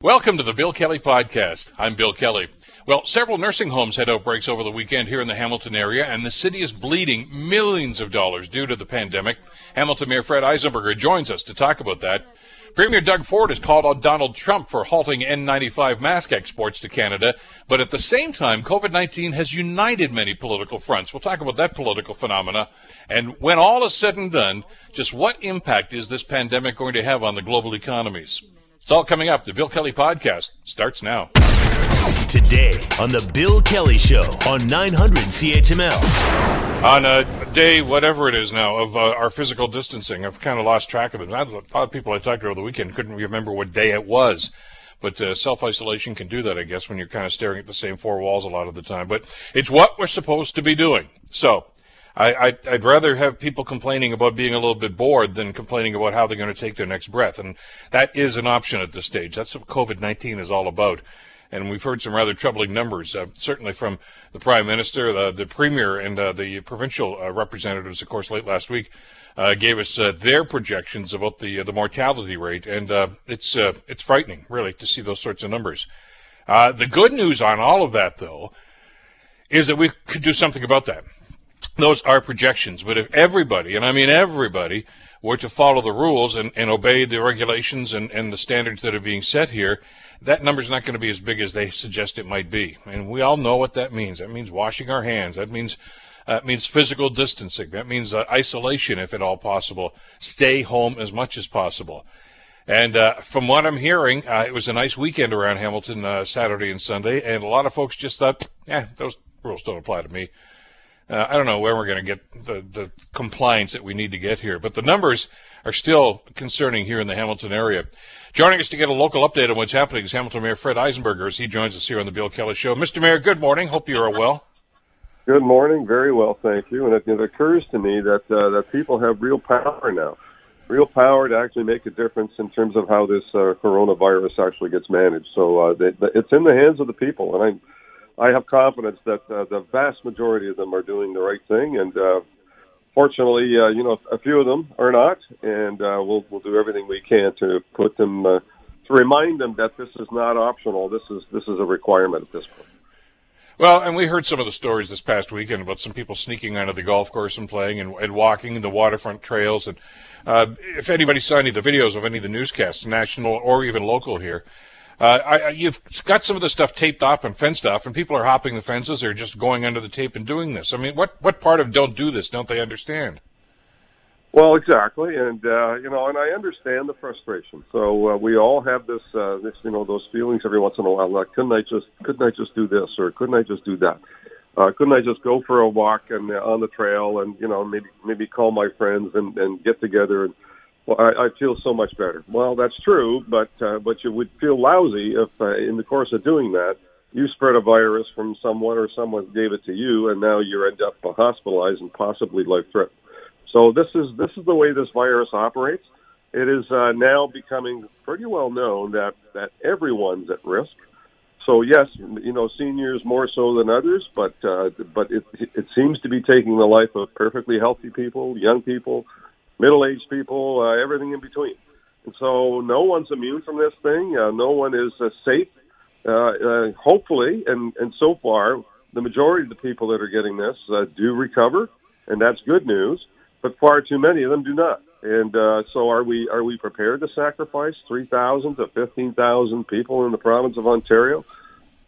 Welcome to the Bill Kelly Podcast. I'm Bill Kelly. Well, several nursing homes had outbreaks over the weekend here in the Hamilton area, and the city is bleeding millions of dollars due to the pandemic. Hamilton Mayor Fred Eisenberger joins us to talk about that. Premier Doug Ford has called on Donald Trump for halting N95 mask exports to Canada, but at the same time, COVID 19 has united many political fronts. We'll talk about that political phenomena. And when all is said and done, just what impact is this pandemic going to have on the global economies? It's all coming up. The Bill Kelly Podcast starts now. Today on The Bill Kelly Show on 900 CHML. On a day, whatever it is now, of uh, our physical distancing, I've kind of lost track of it. A lot of people I talked to over the weekend couldn't remember what day it was. But uh, self isolation can do that, I guess, when you're kind of staring at the same four walls a lot of the time. But it's what we're supposed to be doing. So I, would rather have people complaining about being a little bit bored than complaining about how they're going to take their next breath. And that is an option at this stage. That's what COVID 19 is all about. And we've heard some rather troubling numbers, uh, certainly from the Prime Minister, the, the Premier, and uh, the provincial uh, representatives, of course, late last week. Uh, gave us uh, their projections about the uh, the mortality rate, and it's it's frightening, really, to see those sorts of numbers. the good news on all of that, though, is that we could do something about that those are projections. But if everybody, and I mean everybody, were to follow the rules and, and obey the regulations and, and the standards that are being set here, that number's not going to be as big as they suggest it might be. And we all know what that means. That means washing our hands. That means that means physical distancing. That means uh, isolation, if at all possible. Stay home as much as possible. And uh, from what I'm hearing, uh, it was a nice weekend around Hamilton uh, Saturday and Sunday, and a lot of folks just thought, yeah, those rules don't apply to me. Uh, I don't know where we're going to get the, the compliance that we need to get here, but the numbers are still concerning here in the Hamilton area. Joining us to get a local update on what's happening is Hamilton Mayor Fred Eisenberger as he joins us here on the Bill Kelly Show. Mr. Mayor, good morning. Hope you are well. Good morning. Very well, thank you. And it, it occurs to me that uh, that people have real power now, real power to actually make a difference in terms of how this uh, coronavirus actually gets managed. So uh, they, it's in the hands of the people, and I'm I have confidence that uh, the vast majority of them are doing the right thing, and uh, fortunately, uh, you know, a few of them are not, and uh, we'll we'll do everything we can to put them uh, to remind them that this is not optional. This is this is a requirement at this point. Well, and we heard some of the stories this past weekend about some people sneaking onto the golf course and playing and, and walking the waterfront trails. And uh, if anybody saw any of the videos of any of the newscasts, national or even local here, uh, I, you've got some of the stuff taped off and fenced off, and people are hopping the fences or just going under the tape and doing this. I mean, what what part of don't do this don't they understand? Well, exactly, and uh, you know, and I understand the frustration. So uh, we all have this, uh, this, you know, those feelings every once in a while. Like, couldn't I just, couldn't I just do this, or couldn't I just do that? Uh, couldn't I just go for a walk and uh, on the trail, and you know, maybe maybe call my friends and and get together and well, I, I feel so much better. Well, that's true, but uh, but you would feel lousy if, uh, in the course of doing that, you spread a virus from someone or someone gave it to you, and now you end up hospitalized and possibly life-threatening. So this is this is the way this virus operates. It is uh, now becoming pretty well known that that everyone's at risk. So yes, you know seniors more so than others, but uh, but it it seems to be taking the life of perfectly healthy people, young people, middle-aged people, uh, everything in between. And so no one's immune from this thing. Uh, no one is uh, safe. Uh, uh, hopefully, and, and so far, the majority of the people that are getting this uh, do recover, and that's good news. But far too many of them do not. And uh, so, are we are we prepared to sacrifice three thousand to fifteen thousand people in the province of Ontario?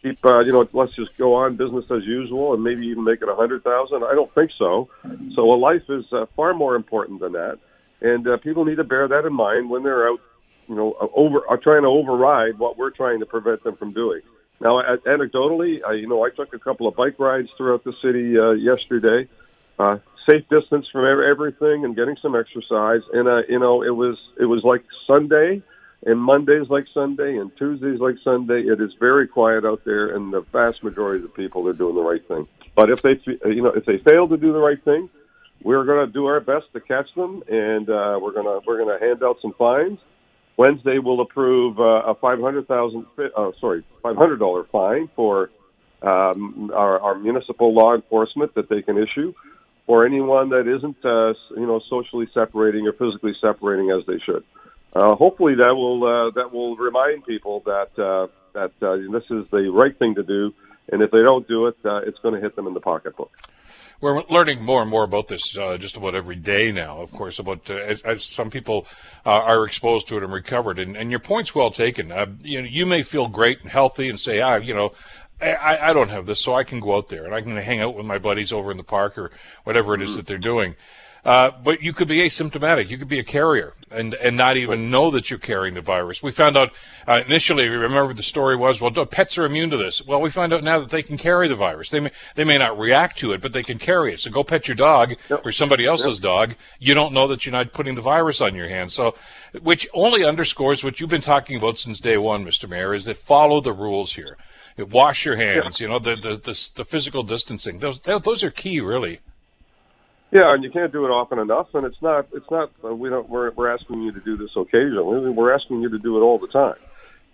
Keep uh, you know let's just go on business as usual and maybe even make it a hundred thousand? I don't think so. So a life is uh, far more important than that. And uh, people need to bear that in mind when they're out you know uh, over are uh, trying to override what we're trying to prevent them from doing. Now anecdotally I, you know i took a couple of bike rides throughout the city uh, yesterday. Uh, safe distance from everything and getting some exercise. And uh, you know it was it was like sunday and Mondays like Sunday and Tuesdays like Sunday, it is very quiet out there, and the vast majority of the people are doing the right thing. But if they, you know, if they fail to do the right thing, we're going to do our best to catch them, and uh, we're going to we're going to hand out some fines. Wednesday, we'll approve uh, a five hundred thousand, uh, sorry, five hundred dollar fine for um, our, our municipal law enforcement that they can issue for anyone that isn't, uh, you know, socially separating or physically separating as they should. Uh, hopefully that will uh, that will remind people that uh, that uh, this is the right thing to do, and if they don't do it, uh, it's going to hit them in the pocketbook. We're learning more and more about this uh, just about every day now. Of course, about uh, as, as, some people uh, are exposed to it and recovered. And, and your point's well taken. Uh, you know, you may feel great and healthy and say, ah, you know, I, I don't have this, so I can go out there and I can hang out with my buddies over in the park or whatever it is mm-hmm. that they're doing. Uh, but you could be asymptomatic. You could be a carrier and, and not even know that you're carrying the virus. We found out uh, initially, remember the story was, well, pets are immune to this. Well, we find out now that they can carry the virus. They may, they may not react to it, but they can carry it. So go pet your dog yep. or somebody else's yep. dog. You don't know that you're not putting the virus on your hands. So, which only underscores what you've been talking about since day one, Mr. Mayor, is that follow the rules here. Wash your hands, you know, the, the, the, the physical distancing. Those, those are key, really. Yeah, and you can't do it often enough, and it's not. It's not. Uh, we don't. We're we're asking you to do this occasionally. We're asking you to do it all the time,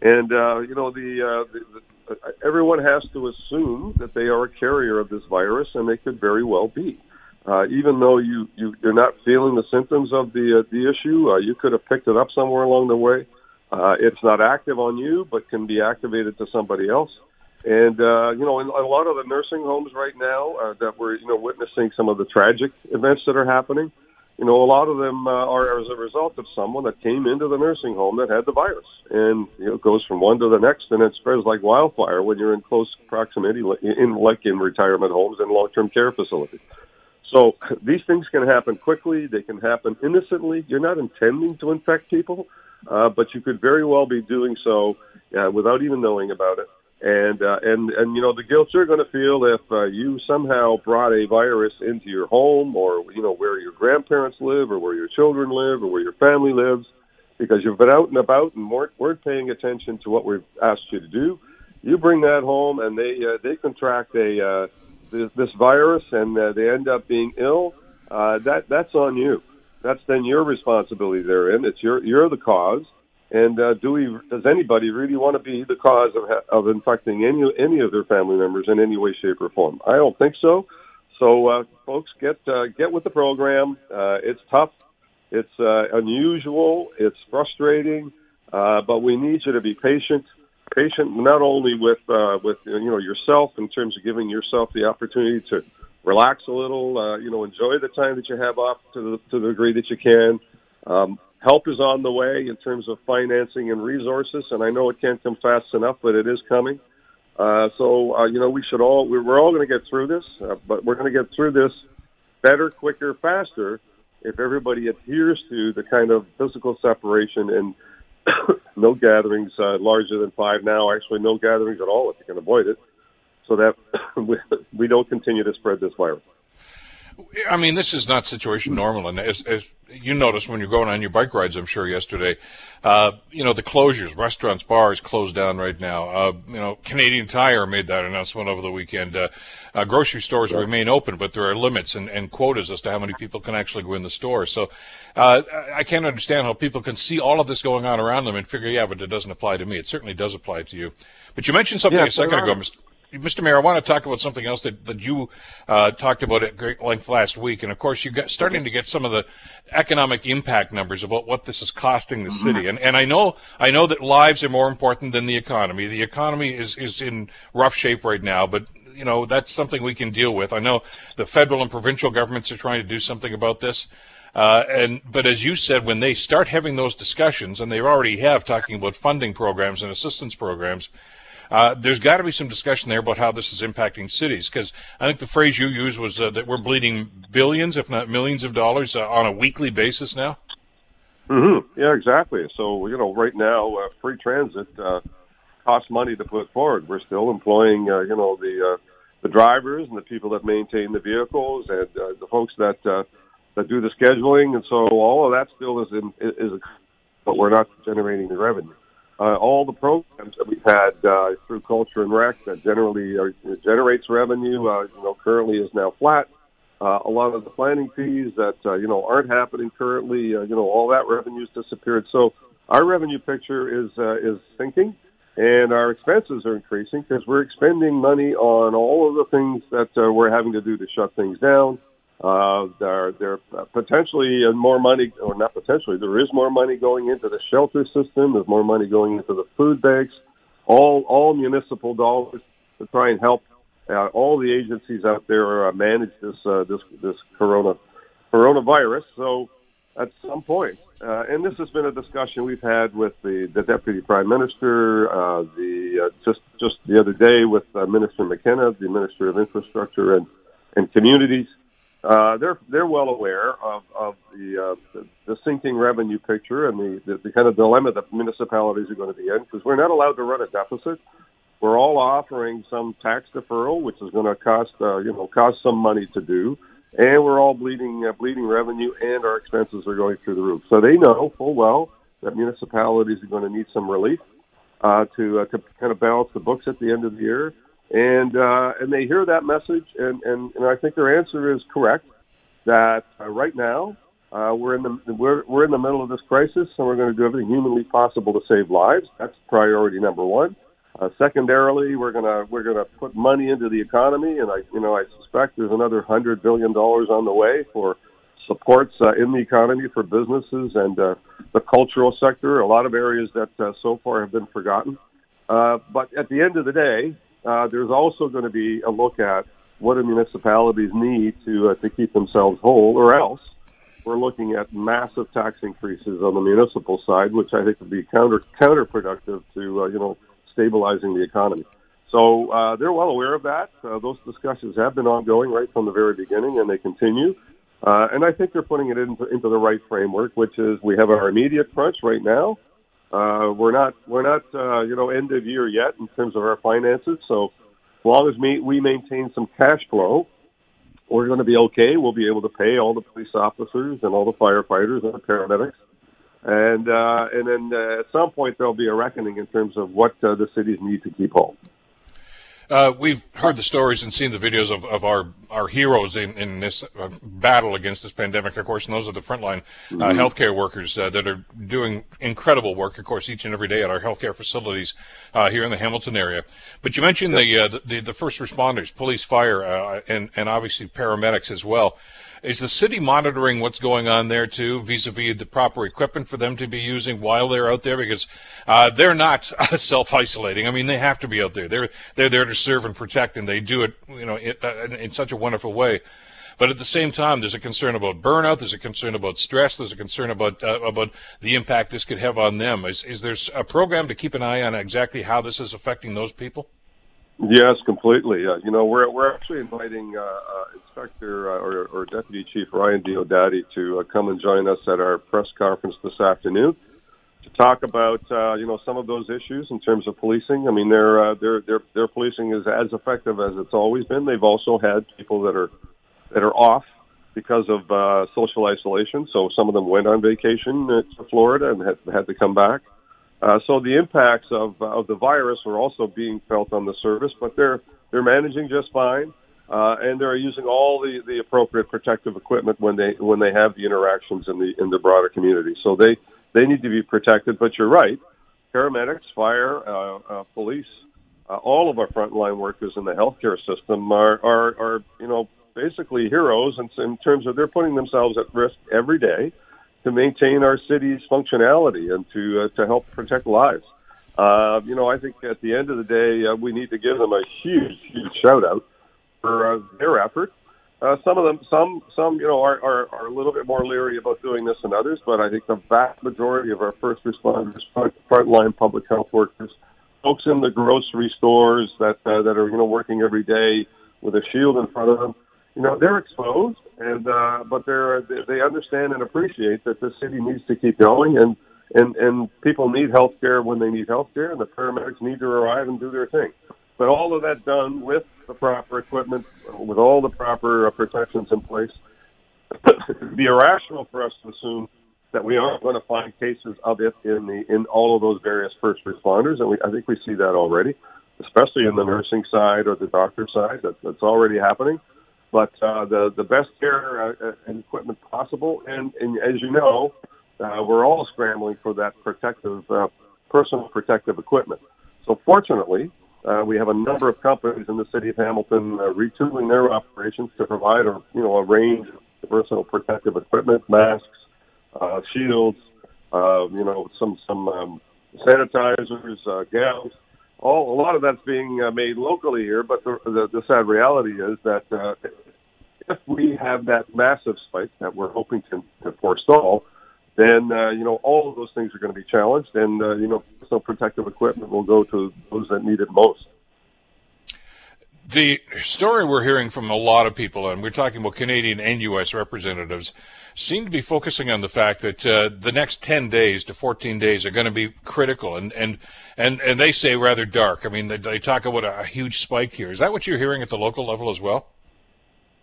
and uh, you know the, uh, the, the uh, everyone has to assume that they are a carrier of this virus, and they could very well be. Uh, even though you, you you're not feeling the symptoms of the uh, the issue, uh, you could have picked it up somewhere along the way. Uh, it's not active on you, but can be activated to somebody else. And uh, you know, in a lot of the nursing homes right now uh, that we're you know witnessing some of the tragic events that are happening, you know, a lot of them uh, are as a result of someone that came into the nursing home that had the virus, and you know, it goes from one to the next, and it spreads like wildfire when you're in close proximity, in like in retirement homes and long-term care facilities. So these things can happen quickly. They can happen innocently. You're not intending to infect people, uh, but you could very well be doing so uh, without even knowing about it and uh, and and you know the guilt you're going to feel if uh, you somehow brought a virus into your home or you know where your grandparents live or where your children live or where your family lives because you've been out and about and weren't, weren't paying attention to what we've asked you to do you bring that home and they uh, they contract a uh, this, this virus and uh, they end up being ill uh, that that's on you. That's then your responsibility therein. It's your you're the cause and uh, do we? Does anybody really want to be the cause of of infecting any any of their family members in any way, shape, or form? I don't think so. So, uh, folks, get uh, get with the program. Uh, it's tough. It's uh, unusual. It's frustrating. Uh, but we need you to be patient. Patient not only with uh, with you know yourself in terms of giving yourself the opportunity to relax a little. Uh, you know, enjoy the time that you have off to the to the degree that you can. Um, help is on the way in terms of financing and resources, and I know it can't come fast enough, but it is coming. Uh, so uh, you know, we should all we're, all going to get through this, uh, but we're going to get through this better, quicker, faster if everybody adheres to the kind of physical separation and no gatherings uh, larger than five now. Actually, no gatherings at all if you can avoid it, so that we, we don't continue to spread this virus. I mean, this is not situation normal, and as, as you noticed when you're going on your bike rides, I'm sure yesterday, uh, you know the closures, restaurants, bars closed down right now. Uh, you know, Canadian Tire made that announcement over the weekend. Uh, uh grocery stores yeah. remain open, but there are limits and, and, quotas as to how many people can actually go in the store. So uh, I can't understand how people can see all of this going on around them and figure, yeah, but it doesn't apply to me. It certainly does apply to you. But you mentioned something yeah, a second ago, Mr. Mr. Mayor, I want to talk about something else that, that you uh, talked about at great length last week, and of course, you got starting to get some of the economic impact numbers about what this is costing the mm-hmm. city. And and I know I know that lives are more important than the economy. The economy is is in rough shape right now, but you know that's something we can deal with. I know the federal and provincial governments are trying to do something about this. Uh, and but as you said, when they start having those discussions, and they already have talking about funding programs and assistance programs, uh, there's got to be some discussion there about how this is impacting cities, because I think the phrase you used was uh, that we're bleeding billions, if not millions, of dollars uh, on a weekly basis now. Mm-hmm. Yeah, exactly. So you know, right now, uh, free transit uh, costs money to put forward. We're still employing, uh, you know, the uh, the drivers and the people that maintain the vehicles and uh, the folks that uh, that do the scheduling, and so all of that still is in is, a, but we're not generating the revenue uh, all the programs that we've had uh, through Culture and Rec that generally are, generates revenue, uh, you know, currently is now flat. Uh, a lot of the planning fees that uh, you know aren't happening currently, uh, you know, all that revenue's disappeared. So our revenue picture is uh, is sinking, and our expenses are increasing because we're expending money on all of the things that uh, we're having to do to shut things down. Uh, there, there potentially more money, or not potentially, there is more money going into the shelter system. There's more money going into the food banks. All all municipal dollars to try and help uh, all the agencies out there uh, manage this uh, this this corona coronavirus. So at some point, uh, and this has been a discussion we've had with the, the deputy prime minister, uh, the uh, just just the other day with uh, Minister McKenna, the minister of infrastructure and and communities. Uh, they're they're well aware of of the, uh, the the sinking revenue picture and the, the the kind of dilemma that municipalities are going to be in because we're not allowed to run a deficit. We're all offering some tax deferral, which is going to cost uh, you know cost some money to do and we're all bleeding uh, bleeding revenue, and our expenses are going through the roof. So they know full well that municipalities are going to need some relief uh, to uh, to kind of balance the books at the end of the year, and uh, and they hear that message, and, and and I think their answer is correct that uh, right now uh, we're in the we're we're in the middle of this crisis, and we're going to do everything humanly possible to save lives. That's priority number one. Uh, secondarily, we're gonna we're gonna put money into the economy, and I you know I suspect there's another hundred billion dollars on the way for supports uh, in the economy for businesses and uh, the cultural sector. A lot of areas that uh, so far have been forgotten. Uh, but at the end of the day, uh, there's also going to be a look at what do municipalities need to uh, to keep themselves whole, or else we're looking at massive tax increases on the municipal side, which I think would be counter counterproductive to uh, you know stabilizing the economy. So uh, they're well aware of that. Uh, those discussions have been ongoing right from the very beginning, and they continue. Uh, and I think they're putting it into, into the right framework, which is we have our immediate crunch right now. Uh, we're not we're not uh, you know end of year yet in terms of our finances. So as long as we, we maintain some cash flow, we're going to be okay. We'll be able to pay all the police officers and all the firefighters and the paramedics and uh, and then uh, at some point there'll be a reckoning in terms of what uh, the cities need to keep home. Uh, we've heard the stories and seen the videos of, of our, our heroes in, in this uh, battle against this pandemic, of course, and those are the frontline uh, mm-hmm. healthcare workers uh, that are doing incredible work, of course, each and every day at our healthcare facilities uh, here in the Hamilton area. But you mentioned the, the, the first responders, police, fire, and and obviously paramedics as well. Is the city monitoring what's going on there too, vis-a-vis the proper equipment for them to be using while they're out there? Because uh, they're not self-isolating. I mean, they have to be out there. They're they're there to serve and protect, and they do it, you know, in, uh, in such a wonderful way. But at the same time, there's a concern about burnout. There's a concern about stress. There's a concern about uh, about the impact this could have on them. Is is there a program to keep an eye on exactly how this is affecting those people? Yes, completely. Uh, you know, we're we're actually inviting uh, uh, Inspector uh, or, or, Deputy Chief Ryan Diodati to uh, come and join us at our press conference this afternoon to talk about uh, you know some of those issues in terms of policing. I mean, their their their their policing is as effective as it's always been. They've also had people that are that are off because of social isolation. So some of them went on vacation to Florida and had, had to come back. Uh, so the impacts of, of the virus are also being felt on the service, but they're they're managing just fine, uh, and they're using all the, the appropriate protective equipment when they when they have the interactions in the in the broader community. So they they need to be protected. But you're right, paramedics, fire, uh, uh, police, uh, all of our frontline workers in the healthcare system are are, are you know basically heroes in, in terms of they're putting themselves at risk every day to maintain our city's functionality and to uh, to help protect lives. Uh, you know, I think at the end of the day, uh, we need to give them a huge, huge shout out for uh, their effort. Uh, some of them, some, some, you know, are, are, are a little bit more leery about doing this than others, but I think the vast majority of our first responders, front, frontline public health workers, folks in the grocery stores that uh, that are, you know, working every day with a shield in front of them, you know, they're exposed, and uh, but they're they understand and appreciate that the city needs to keep going, and and and people need health care when they need health care, and the paramedics need to arrive and do their thing. But all of that done with the proper equipment, with all the proper uh, protections in place. It'd be irrational for us to assume that we aren't going to find cases of it in the in all of those various first responders, and we, I think we see that already, especially in the nursing side or the doctor side. That, that's already happening but uh, the the best care uh, and equipment possible. And, and as you know, uh, we're all scrambling for that protective, uh, personal protective equipment. So fortunately, Uh, we have a number of companies in the city of Hamilton uh, retooling their operations to provide a you know a range of personal protective equipment, masks, uh, shields, uh, you know some some um, sanitizers, uh, gowns. All a lot of that's being uh, made locally here, but the, the, the sad reality is that uh, if we have that massive spike that we're hoping to, to forestall, then uh, you know all of those things are going to be challenged, and uh, you know personal protective equipment will go to those that need it most. The story we're hearing from a lot of people, and we're talking about Canadian and U.S. representatives, seem to be focusing on the fact that uh, the next 10 days to 14 days are going to be critical, and and and, and they say rather dark. I mean, they, they talk about a, a huge spike here. Is that what you're hearing at the local level as well?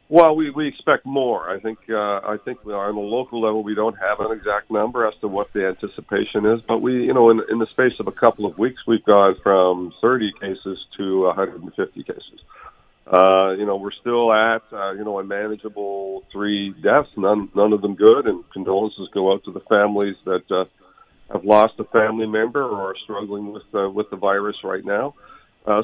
Well, we, we expect more. I think uh, I think on the local level we don't have an exact number as to what the anticipation is, but we you know in in the space of a couple of weeks we've gone from 30 cases to 150 cases. Uh, you know we're still at uh, you know a manageable three deaths, none none of them good, and condolences go out to the families that uh, have lost a family member or are struggling with uh, with the virus right now. Uh,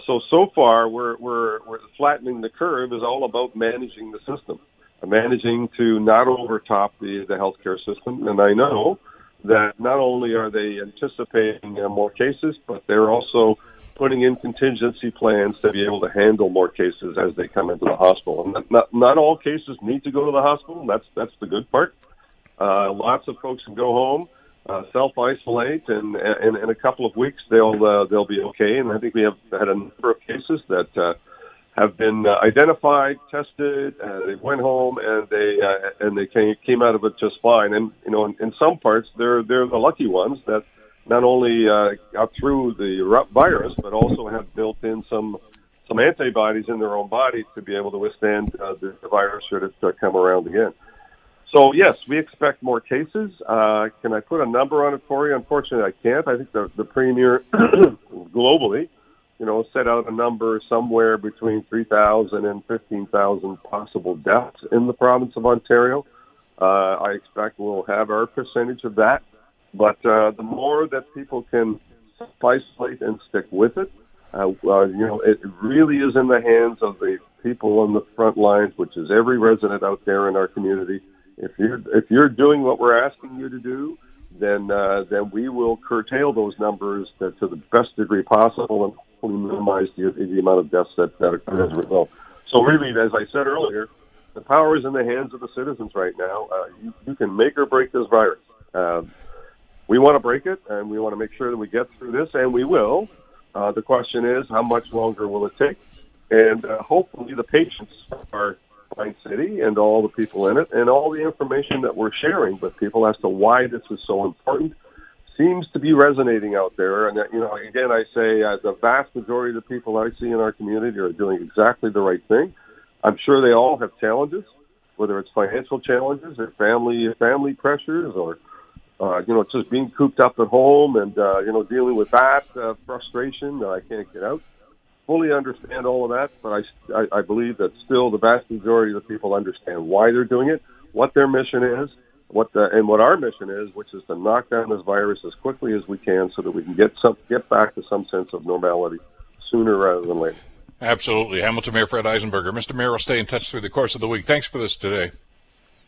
so so far, we're we're we're flattening the curve is all about managing the system, uh, managing to not overtop the the healthcare system. And I know that not only are they anticipating uh, more cases, but they're also putting in contingency plans to be able to handle more cases as they come into the hospital. And not not, not all cases need to go to the hospital. That's that's the good part. Uh, lots of folks can go home uh, self isolate, and, and in a couple of weeks they'll uh, they'll be okay. And I think we have had a number of cases that uh, have been uh, identified, tested, and they went home and they uh, and they came came out of it just fine. And you know, in, in some parts they're they're the lucky ones that not only uh, got through the virus but also have built in some some antibodies in their own body to be able to withstand uh, the virus should it uh, come around again. So yes, we expect more cases. Uh, can I put a number on it for you? Unfortunately, I can't. I think the, the premier globally, you know, set out a number somewhere between 3,000 and 15,000 possible deaths in the province of Ontario. Uh, I expect we'll have our percentage of that. But uh, the more that people can isolate and stick with it, uh, uh, you know, it really is in the hands of the people on the front lines, which is every resident out there in our community if you're if you're doing what we're asking you to do, then uh, then we will curtail those numbers to, to the best degree possible and hopefully minimize the, the amount of deaths that, that occur as a result. So really, as I said earlier, the power is in the hands of the citizens right now. Uh, you, you can make or break this virus. Uh, we want to break it, and we want to make sure that we get through this, and we will. Uh, the question is, how much longer will it take? And uh, hopefully, the patients are Pine City and all the people in it, and all the information that we're sharing with people as to why this is so important seems to be resonating out there. And you know, again, I say uh, the vast majority of the people I see in our community are doing exactly the right thing. I'm sure they all have challenges, whether it's financial challenges or family family pressures or uh, you know just being cooped up at home and uh, you know dealing with that uh, frustration that I can't get out fully understand all of that, but I, I, I believe that still the vast majority of the people understand why they're doing it, what their mission is, what the, and what our mission is, which is to knock down this virus as quickly as we can, so that we can get some get back to some sense of normality sooner rather than later. Absolutely, Hamilton Mayor Fred Eisenberger. Mr. Mayor, will stay in touch through the course of the week. Thanks for this today.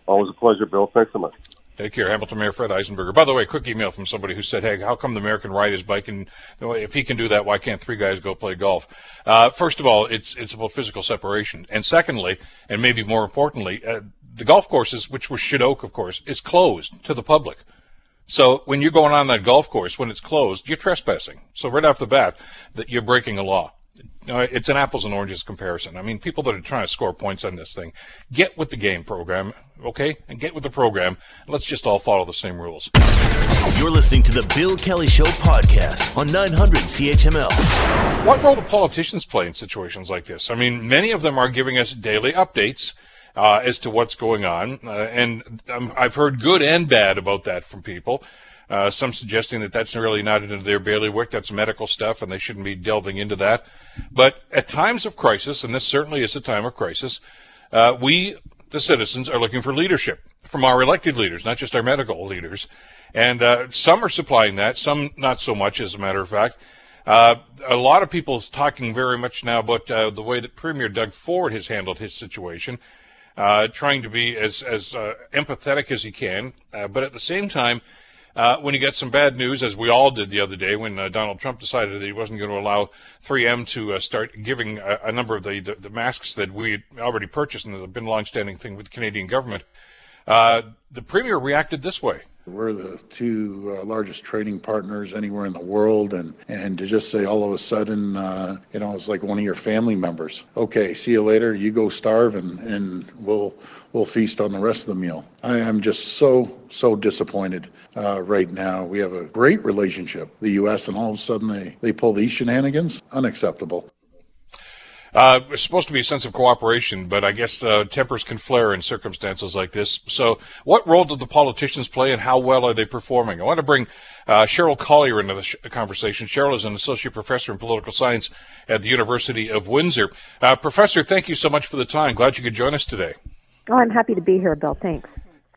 Always a pleasure, Bill. Thanks so much. Take care, Hamilton Mayor Fred Eisenberger. By the way, quick email from somebody who said, "Hey, how come the American ride his bike? And if he can do that, why can't three guys go play golf?" Uh, first of all, it's it's about physical separation, and secondly, and maybe more importantly, uh, the golf courses, which was Chedoke, of course, is closed to the public. So when you're going on that golf course, when it's closed, you're trespassing. So right off the bat, that you're breaking a law. Know, it's an apples and oranges comparison. I mean, people that are trying to score points on this thing, get with the game program, okay? And get with the program. Let's just all follow the same rules. You're listening to the Bill Kelly Show podcast on 900 CHML. What role do politicians play in situations like this? I mean, many of them are giving us daily updates. Uh, as to what's going on, uh, and um, I've heard good and bad about that from people. Uh, some suggesting that that's really not into their bailiwick. That's medical stuff, and they shouldn't be delving into that. But at times of crisis, and this certainly is a time of crisis, uh, we, the citizens, are looking for leadership from our elected leaders, not just our medical leaders. And uh, some are supplying that, some not so much, as a matter of fact. Uh, a lot of people talking very much now about uh, the way that Premier Doug Ford has handled his situation, uh, trying to be as as uh, empathetic as he can, uh, but at the same time, uh, when he gets some bad news, as we all did the other day when uh, Donald Trump decided that he wasn't going to allow 3M to start giving a, a number of the, the, the, masks that we had already purchased and that have been a long-standing thing with the Canadian government, uh, the Premier reacted this way. We're the two uh, largest trading partners anywhere in the world, and, and to just say all of a sudden, uh, you know, it's like one of your family members. Okay, see you later. You go starve, and, and we'll we'll feast on the rest of the meal. I am just so so disappointed uh, right now. We have a great relationship, the U.S., and all of a sudden they they pull these shenanigans. Unacceptable. Uh, it's supposed to be a sense of cooperation, but I guess uh, tempers can flare in circumstances like this. So, what role do the politicians play, and how well are they performing? I want to bring uh, Cheryl Collier into the sh- conversation. Cheryl is an associate professor in political science at the University of Windsor. Uh, professor, thank you so much for the time. Glad you could join us today. Oh, I'm happy to be here, Bill. Thanks.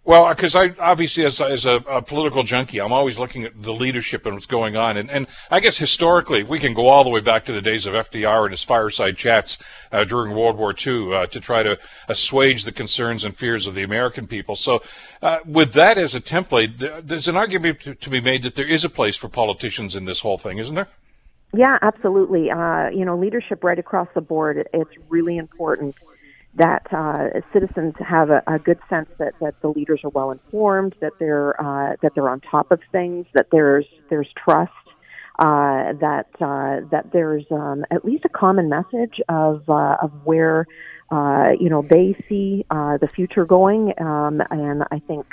Well, because I obviously, as, as a, a, political junkie, I'm always looking at the leadership and what's going on. And, and I guess historically, we can go all the way back to the days of FDR and his fireside chats uh, during World War II uh, to try to assuage the concerns and fears of the American people. So, uh, with that as a template, there's an argument to, to, be made that there is a place for politicians in this whole thing, isn't there? Yeah, absolutely. Uh, you know, leadership right across the board, it's really important that uh, citizens have a, a, good sense that, that the leaders are well informed, that they're uh, that they're on top of things, that there's there's trust, uh, that uh, that there's um, at least a common message of uh, of where uh, you know they see the future going, um, and I think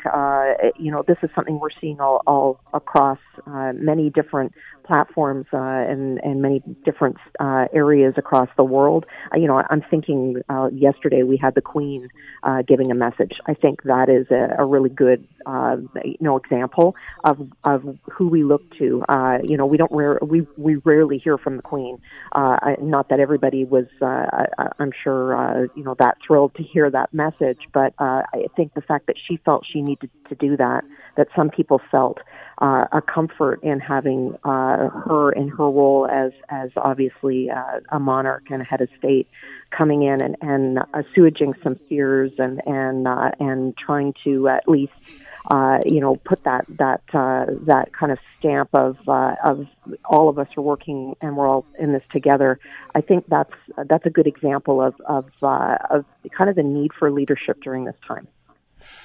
you know this is something we're seeing all, all across many different platforms uh, and, and many different uh, areas across the world. Uh, you know, I'm thinking uh, yesterday we had the Queen uh, giving a message. I think that is a, a really good, uh, you know, example of of who we look to. You know, we don't rare, we we rarely hear from the Queen. Not that everybody was, I'm sure, you know, that thrilled to hear that message, but I think the fact that she felt she needed to do that, that some people felt uh, a comfort in having uh, her in her role as as obviously uh, a monarch and a head of state coming in and and assuaging some fears and and uh, and trying to at least uh, you know put that that uh, that kind of stamp of uh, of all of us are working and we're all in this together. I think that's that's a good example of of uh, of kind of the need for leadership during this time.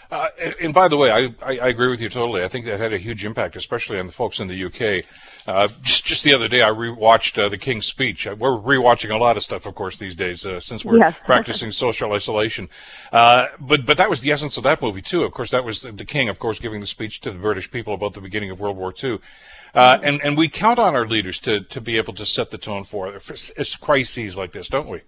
Uh, and by the way, I, I, I, agree with you totally. I think that had a huge impact, especially on the folks in the UK. Uh, just just the other day, I rewatched uh, the King's Speech. Uh, we're rewatching a lot of stuff, of course, these days uh, since we're yes. practicing social isolation. Uh, but but that was the essence of that movie too. Of course, that was the, the, King, of course, giving the speech to the British people about the beginning of World War II. Mm-hmm. and and we count on our leaders to to be able to set the tone for, for crises like this, don't we?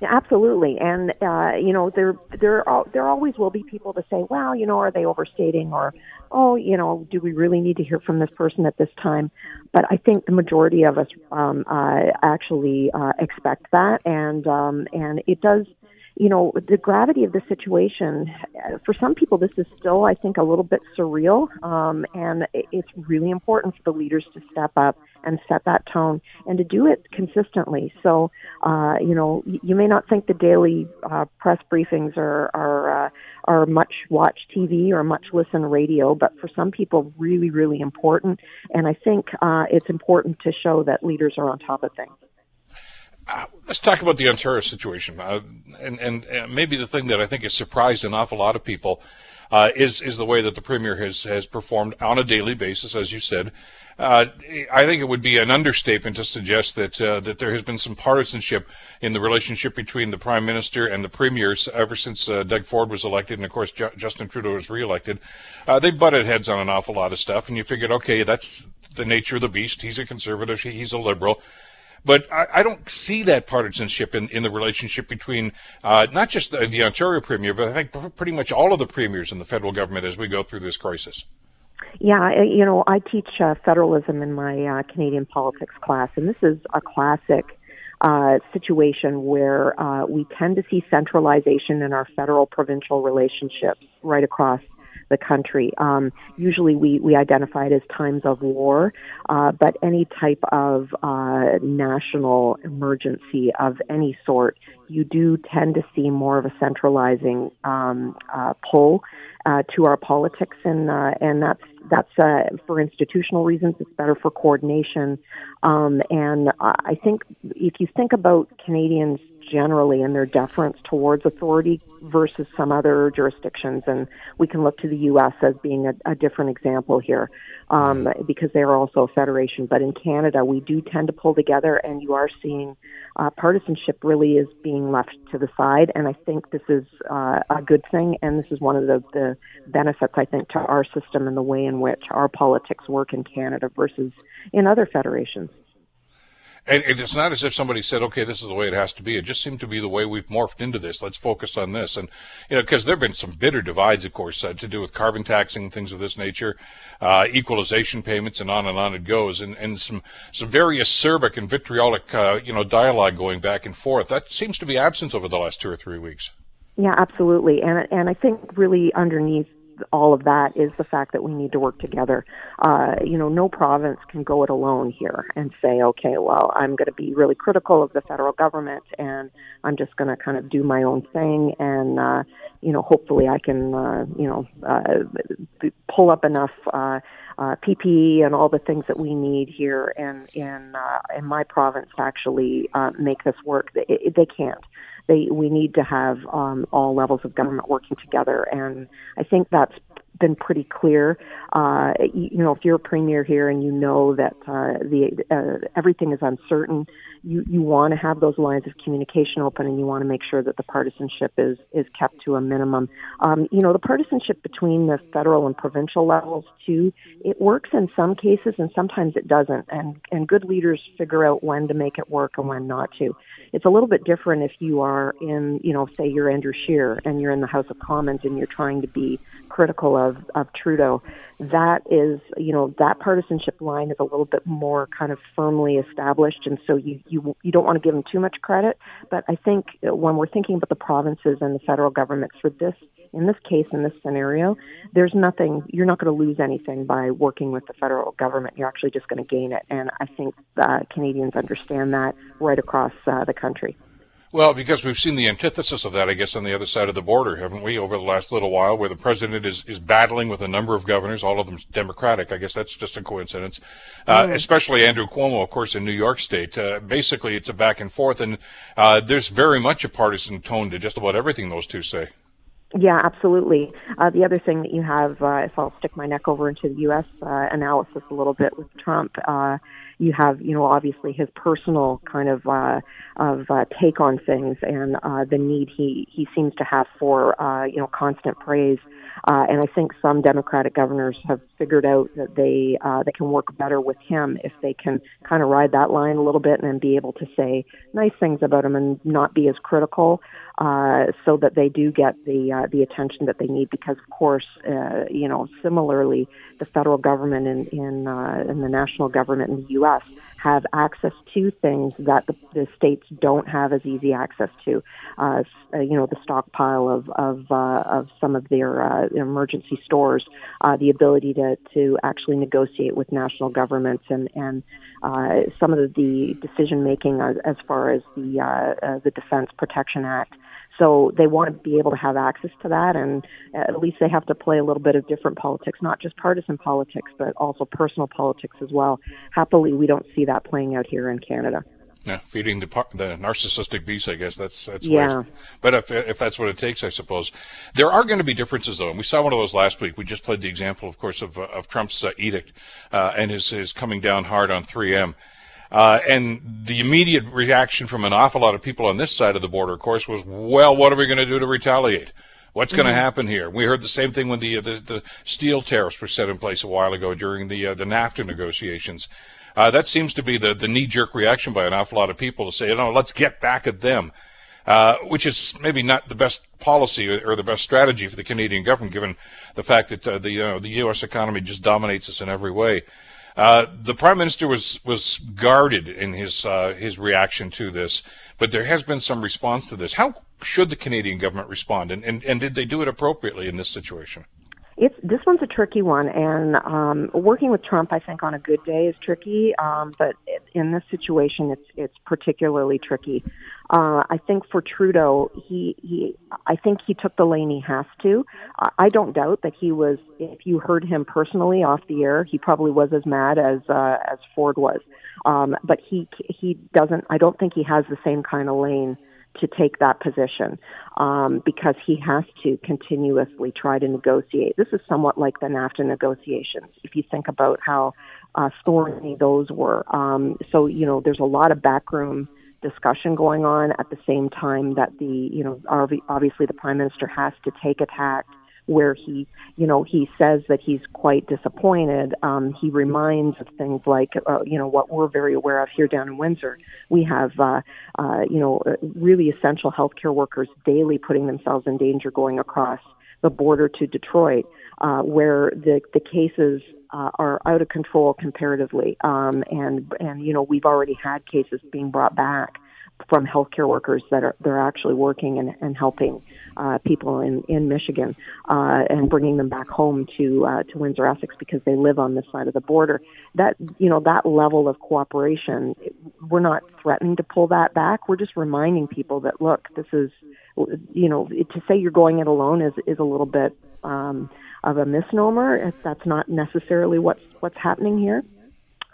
Yeah, absolutely, and uh, you know there there are, there always will be people to say, well, you know, are they overstating, or oh, you know, do we really need to hear from this person at this time? But I think the majority of us um, uh, actually uh, expect that, and um, and it does you know, the gravity of the situation, for some people, this is still, I think, a little bit surreal. Um, and it's really important for the leaders to step up and set that tone and to do it consistently. So, uh, you know, you may not think the daily uh, press briefings are, are, uh, are much watched TV or much listened radio, but for some people, really, really important. And I think uh, it's important to show that leaders are on top of things. Uh, let's talk about the Ontario situation, uh, and, and, and maybe the thing that I think has surprised an awful lot of people uh, is is the way that the premier has has performed on a daily basis, as you said. Uh, I think it would be an understatement to suggest that uh, that there has been some partisanship in the relationship between the prime minister and the premiers ever since uh, Doug Ford was elected, and of course Ju- Justin Trudeau was reelected. they butted heads on an awful lot of stuff, and you figured, okay, that's the nature of the beast. He's a conservative, he's a liberal. But I, I, don't see that partisanship in, in the relationship between uh, not just the, the, Ontario Premier, but I think pretty much all of the premiers in the federal government as we go through this crisis. Yeah, you know, I teach uh, federalism in my uh, Canadian politics class, and this is a classic uh, situation where uh, we tend to see centralization in our federal provincial relationships right across the country. Um, usually we, we identify it as times of war, uh, but any type of uh, national emergency of any sort, you do tend to see more of a centralizing um, uh, pull uh, to our politics, and uh, and that's that's uh, for institutional reasons. It's better for coordination, um, and I think if you think about Canadians generally and their deference towards authority versus some other jurisdictions. And we can look to the U.S. as being a, a different example here um, because they are also a federation. But in Canada, we do tend to pull together, and you are seeing uh, partisanship really is being left to the side. And I think this is uh, a good thing, and this is one of the, the benefits, I think, to our system and the way in which our politics work in Canada versus in other federations. And it's not as if somebody said, okay, this is the way it has to be. It just seemed to be the way we've morphed into this. Let's focus on this. And, you know, because there have been some bitter divides, of course, uh, to do with carbon taxing, and things of this nature, uh, equalization payments, and on and on it goes. And, and some, some very acerbic and vitriolic, uh, you know, dialogue going back and forth. That seems to be absent over the last two or three weeks. Yeah, absolutely. And, and I think really underneath all of that is the fact that we need to work together. Uh, you know, no province can go it alone here and say, okay, well, I'm going to be really critical of the federal government and I'm just going to kind of do my own thing and, uh, you know, hopefully I can, uh, you know, uh, pull up enough, uh, uh, PPE and all the things that we need here in in uh, in my province to actually uh, make this work. They, they can't they we need to have um, all levels of government working together, and I think that's been pretty clear. Uh, you, you know, if you're a premier here and you know that uh, the uh, everything is uncertain, you you want to have those lines of communication open, and you want to make sure that the partisanship is is kept to a minimum. Um, you know, the partisanship between the federal and provincial levels too, it works in some cases, and sometimes it doesn't. And and good leaders figure out when to make it work and when not to. It's a little bit different if you are in, you know, say you're Andrew Scheer and you're in the House of Commons and you're trying to be critical of, of Trudeau. That is, you know, that partisanship line is a little bit more kind of firmly established, and so you you you you don't want to give them too much credit. But I think when we're thinking about the provinces and the federal government for this in this case, in this scenario, there's nothing, you're not going to lose anything by working with the federal government. You're actually just going to gain it. And I think uh, Canadians understand that right across uh, the country. Well, because we've seen the antithesis of that, I guess, on the other side of the border, haven't we, over the last little while, where the president is, is battling with a number of governors, all of them Democratic. I guess that's just a coincidence. Uh, mm. Especially Andrew Cuomo, of course, in New York State. Uh, basically, it's a back and forth, and uh, there's very much a partisan tone to just about everything those two say. Yeah, absolutely. Uh, the other thing that you have, uh, if I'll stick my neck over into the U.S. Uh, analysis a little bit with Trump, uh, you have, you know, obviously his personal kind of uh, of uh, take on things and uh, the need he he seems to have for, uh, you know, constant praise. Uh, and I think some Democratic governors have figured out that they uh, they can work better with him if they can kind of ride that line a little bit and then be able to say nice things about him and not be as critical, uh, so that they do get the uh, the attention that they need. Because of course, uh, you know, similarly, the federal government and in in, uh, in the national government in the U.S have access to things that the, the states don't have as easy access to. Uh, uh, you know, the stockpile of of, uh, of some of their uh, emergency stores, uh, the ability to to actually negotiate with national governments, and and uh, some of the decision making as, as far as the uh, uh, the Defense Protection Act. So they want to be able to have access to that, and at least they have to play a little bit of different politics, not just partisan politics, but also personal politics as well. Happily, we don't see that playing out here in Canada. Yeah, feeding the the narcissistic beast, I guess that's that's yeah. But if if that's what it takes, I suppose there are going to be differences though, and we saw one of those last week. We just played the example, of course, of of Trump's uh, edict uh, and his his coming down hard on 3M. Uh, and the immediate reaction from an awful lot of people on this side of the border, of course, was, well, what are we going to do to retaliate? What's going to mm-hmm. happen here? We heard the same thing when the, the, the steel tariffs were set in place a while ago during the uh, the NAFTA negotiations. Uh, that seems to be the, the knee jerk reaction by an awful lot of people to say, you know, let's get back at them, uh, which is maybe not the best policy or, or, the best strategy for the Canadian government, given the fact that uh, the uh, the U.S. economy just dominates us in every way. Uh, the prime minister was was guarded in his uh, his reaction to this, but there has been some response to this. How should the Canadian government respond, and, and, and did they do it appropriately in this situation? It's this one's a tricky one, and um, working with Trump, I think, on a good day is tricky. Um, but in this situation, it's it's particularly tricky. Uh, I think for Trudeau, he he, I think he took the lane he has to. I don't doubt that he was. If you heard him personally off the air, he probably was as mad as uh, as Ford was. Um, but he he doesn't. I don't think he has the same kind of lane to take that position um, because he has to continuously try to negotiate. This is somewhat like the NAFTA negotiations. If you think about how uh, thorny those were, um, so you know there's a lot of backroom discussion going on at the same time that the you know obviously the prime minister has to take a tact where he, you know, he says that he's quite disappointed. Um, he reminds of things like, uh, you know, what we're very aware of here down in Windsor. We have, uh, uh, you know, uh, really essential healthcare workers daily putting themselves in danger going across the border to Detroit, uh, where the the cases uh, are out of control comparatively, um, and and you know we've already had cases being brought back from healthcare workers that are they're actually working and, and helping uh, people in in Michigan uh, and bringing them back home to uh, to Windsor Essex because they live on this side of the border. That you know that level of cooperation, we're not threatening to pull that back. We're just reminding people that look, this is you know to say you're going it alone is is a little bit um, of a misnomer. That's not necessarily what's what's happening here.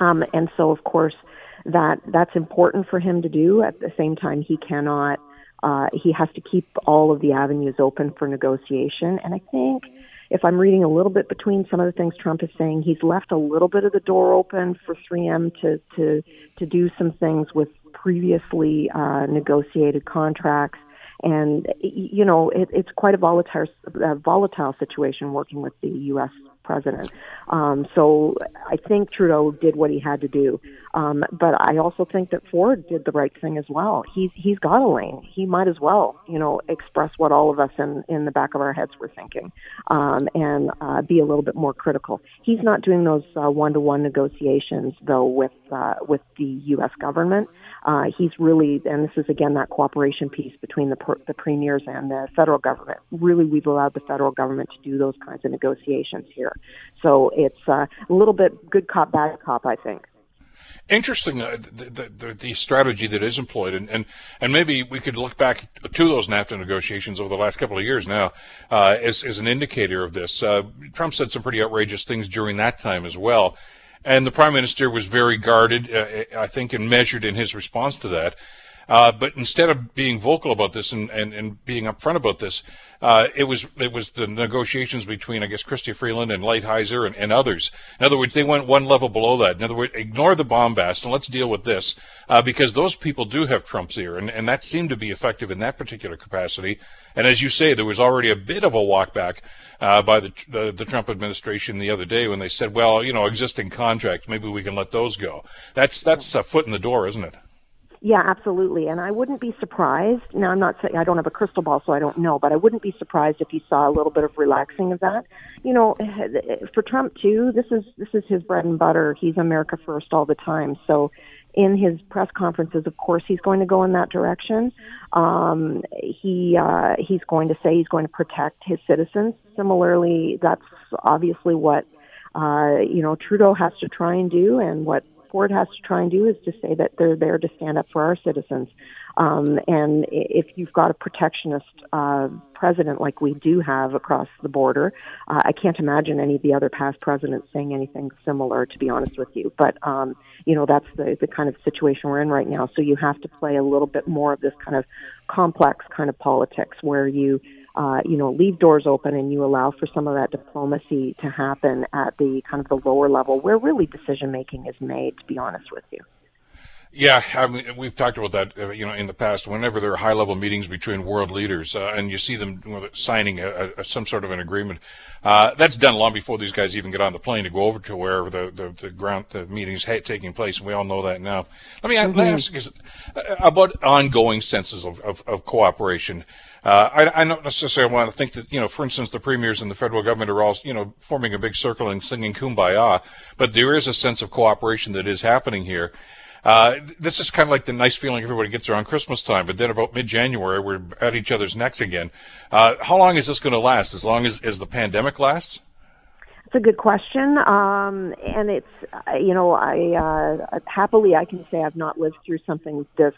Um, and so, of course, that that's important for him to do. At the same time, he cannot. Uh, he has to keep all of the avenues open for negotiation. And I think if I'm reading a little bit between some of the things Trump is saying, he's left a little bit of the door open for 3M to to to do some things with previously uh, negotiated contracts. And you know, it, it's quite a volatile, a volatile situation working with the U.S president. Um, so I think Trudeau did what he had to do. Um, but I also think that Ford did the right thing as well. He's he's got a lane. He might as well, you know, express what all of us in in the back of our heads were thinking, um, and uh, be a little bit more critical. He's not doing those one to one negotiations though with uh, with the U.S. government. Uh, he's really, and this is again that cooperation piece between the, the premiers and the federal government. Really, we've allowed the federal government to do those kinds of negotiations here. So it's uh, a little bit good cop, bad cop, I think interesting uh, the, the, the, strategy that is employed, and, and, and maybe we could look back to those NAFTA negotiations over the last couple of years now uh, as, as an indicator of this. Uh, Trump said some pretty outrageous things during that time as well. And the prime minister was very guarded, uh, I think, and measured in his response to that. Uh, but instead of being vocal about this and, and, and being upfront about this, uh, it was it was the negotiations between I guess Chrystia Freeland and Lighthizer and, and, others. In other words, they went one level below that. In other words, ignore the bombast and let's deal with this uh, because those people do have Trump's ear, and, and that seemed to be effective in that particular capacity. And as you say, there was already a bit of a walkback uh, by the, the, the Trump administration the other day when they said, well, you know, existing contracts, maybe we can let those go. That's that's a foot in the door, isn't it? Yeah, absolutely. And I wouldn't be surprised. Now, I'm not saying I don't have a crystal ball, so I don't know, but I wouldn't be surprised if you saw a little bit of relaxing of that. You know, for Trump too, this is this is his bread and butter. He's America first all the time. So, in his press conferences, of course, he's going to go in that direction. Um, he uh, he's going to say he's going to protect his citizens. Similarly, that's obviously what uh, you know Trudeau has to try and do, and what Ford has to try and do is to say that they're there to stand up for our citizens. Um, and if you've got a protectionist uh, president like we do have across the border, uh, I can't imagine any of the other past presidents saying anything similar. To be honest with you, but um, you know that's the the kind of situation we're in right now. So you have to play a little bit more of this kind of complex kind of politics where you uh, you know, leave doors open and you allow for some of that diplomacy to happen at the kind of the lower level where really decision making is made, to be honest with you. Yeah, I mean, we've talked about that, uh, you know, in the past. Whenever there are high-level meetings between world leaders, uh, and you see them signing a, a, some sort of an agreement, uh, that's done long before these guys even get on the plane to go over to wherever the the, the ground the meetings ha- taking place. And we all know that now. Let me mm-hmm. ask you uh, about ongoing senses of, of, of cooperation. Uh, I, I, don't necessarily want to think that, you know, for instance, the premiers and the federal government are all, you know, forming a big circle and singing kumbaya, but there is a sense of cooperation that is happening here. Uh, this is kind of like the nice feeling everybody gets around Christmas time, but then about mid-January, we're at each other's necks again. Uh, how long is this going to last? As long as, as the pandemic lasts? It's a good question, um, and it's uh, you know I uh, happily I can say I've not lived through something this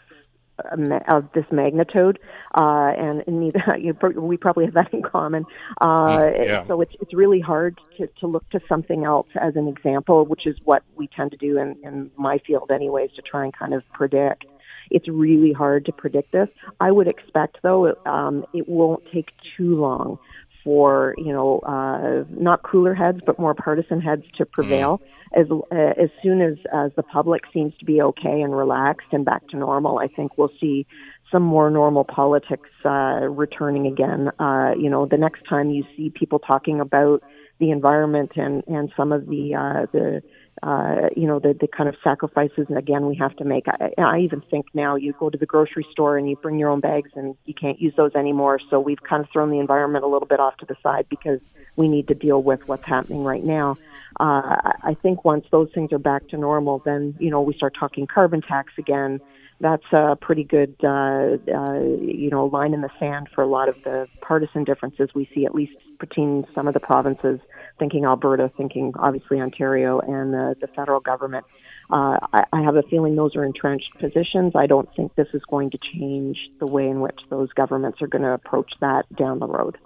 of this magnitude, uh, and, and neither you, we probably have that in common. Uh, mm, yeah. So it's it's really hard to, to look to something else as an example, which is what we tend to do in, in my field, anyways, to try and kind of predict. It's really hard to predict this. I would expect, though, um, it won't take too long for you know uh, not cooler heads but more partisan heads to prevail mm. as uh, as soon as as the public seems to be okay and relaxed and back to normal I think we'll see some more normal politics uh, returning again uh, you know the next time you see people talking about the environment and and some of the uh, the uh, you know, the, the kind of sacrifices, and again, we have to make. I, I even think now you go to the grocery store and you bring your own bags and you can't use those anymore. So we've kind of thrown the environment a little bit off to the side because we need to deal with what's happening right now. Uh, I think once those things are back to normal, then, you know, we start talking carbon tax again that's a pretty good, uh, uh, you know, line in the sand for a lot of the partisan differences we see, at least between some of the provinces thinking Alberta, thinking obviously Ontario and the, the federal government. Uh, I, I have a feeling those are entrenched positions. I don't think this is going to change the way in which those governments are going to approach that down the road.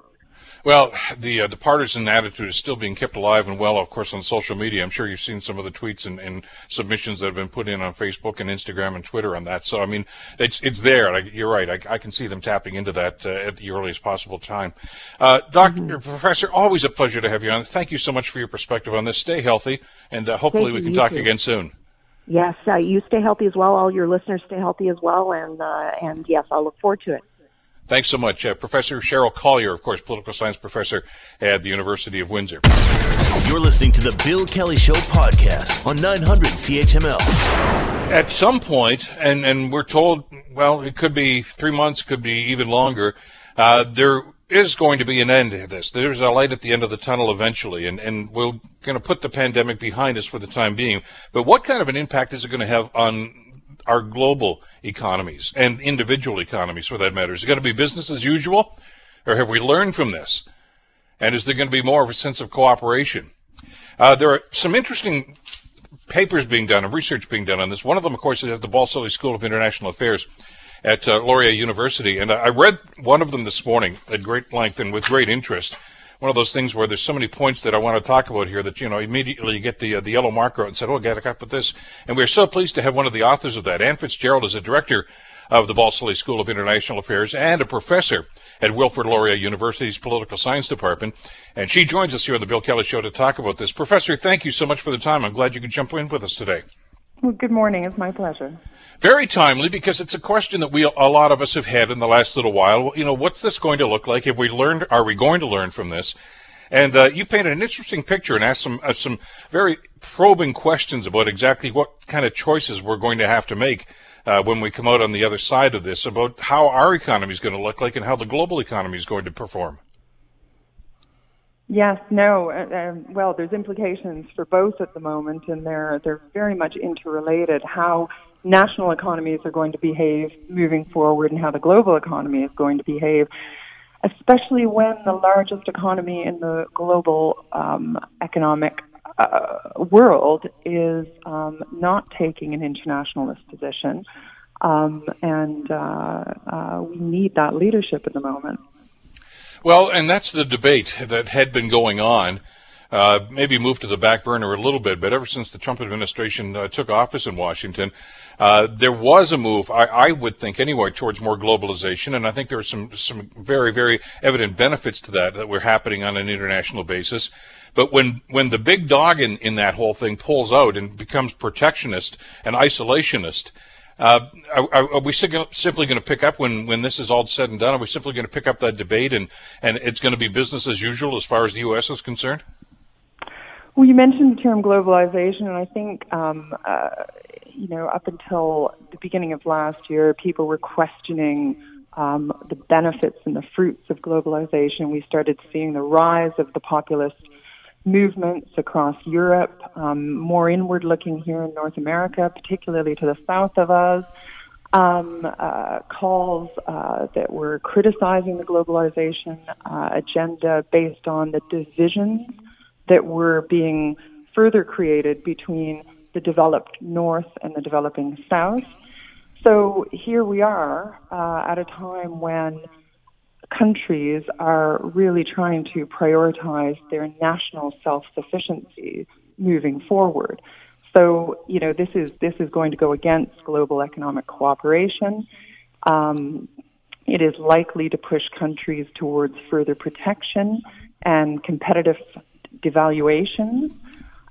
Well, the uh, the partisan attitude is still being kept alive and well, of course, on social media. I'm sure you've seen some of the tweets and, and submissions that have been put in on Facebook and Instagram and Twitter on that. So, I mean, it's it's there. I, you're right. I, I, can see them tapping into that uh, at the earliest possible time. Uh, Doctor mm-hmm. Professor, always a pleasure to have you on. Thank you so much for your perspective on this. Stay healthy, and uh, hopefully we can talk too. again soon. Yes, uh, you stay healthy as well. All your listeners stay healthy as well, and uh, and yes, I'll look forward to it. Thanks so much. Uh, professor Cheryl Collier, of course, political science professor at the University of Windsor. You're listening to the Bill Kelly Show podcast on 900 CHML. At some point, and, and we're told, well, it could be three months, could be even longer, uh, there is going to be an end to this. There's a light at the end of the tunnel eventually, and, and we're going to put the pandemic behind us for the time being. But what kind of an impact is it going to have on our global economies and individual economies for that matter? Is it going to be business as usual? Or have we learned from this? And is there going to be more of a sense of cooperation? Uh, there are some interesting papers being done and research being done on this. One of them, of course, is at the Balsillie School of International Affairs at uh, Laurier University. And I read one of them this morning at great length and with great interest one of those things where there's so many points that I want to talk about here that you know immediately you get the uh, the yellow marker and said, "Oh, got to put this." And we're so pleased to have one of the authors of that. Anne Fitzgerald is a director of the Balsillie School of International Affairs and a professor at Wilfrid Laurier University's Political Science Department. And she joins us here on the Bill Kelly Show to talk about this. Professor, thank you so much for the time. I'm glad you could jump in with us today. Well, good morning. It's my pleasure. Very timely because it's a question that we a lot of us have had in the last little while. You know, what's this going to look like? Have we learned? Are we going to learn from this? And uh, you painted an interesting picture and asked some uh, some very probing questions about exactly what kind of choices we're going to have to make uh, when we come out on the other side of this about how our economy is going to look like and how the global economy is going to perform. Yes, no. Uh, well, there's implications for both at the moment, and they're they're very much interrelated. How national economies are going to behave moving forward, and how the global economy is going to behave, especially when the largest economy in the global um, economic uh, world is um, not taking an internationalist position, um, and uh, uh, we need that leadership at the moment. Well, and that's the debate that had been going on. Uh, maybe moved to the back burner a little bit, but ever since the Trump administration uh, took office in Washington, uh, there was a move, I, I, would think anyway, towards more globalization, and I think there are some some very very evident benefits to that that were happening on an international basis. But when when the big dog in, in that whole thing pulls out and becomes protectionist and isolationist, uh, are, are, we simply going to pick up when, when this is all said and done? Are we simply going to pick up that debate and, and it's going to be business as usual as far as the U.S. is concerned? Well, you mentioned the term globalization, and I think, um, uh, you know, up until the beginning of last year, people were questioning um, the benefits and the fruits of globalization. We started seeing the rise of the populist movements across Europe, um, more inward looking here in North America, particularly to the south of us. Um, uh, calls uh, that were criticizing the globalization uh, agenda based on the divisions that were being further created between the developed North and the developing South. So here we are uh, at a time when countries are really trying to prioritize their national self-sufficiency moving forward. So, you know, this is this is going to go against global economic cooperation. Um, it is likely to push countries towards further protection and competitive devaluations.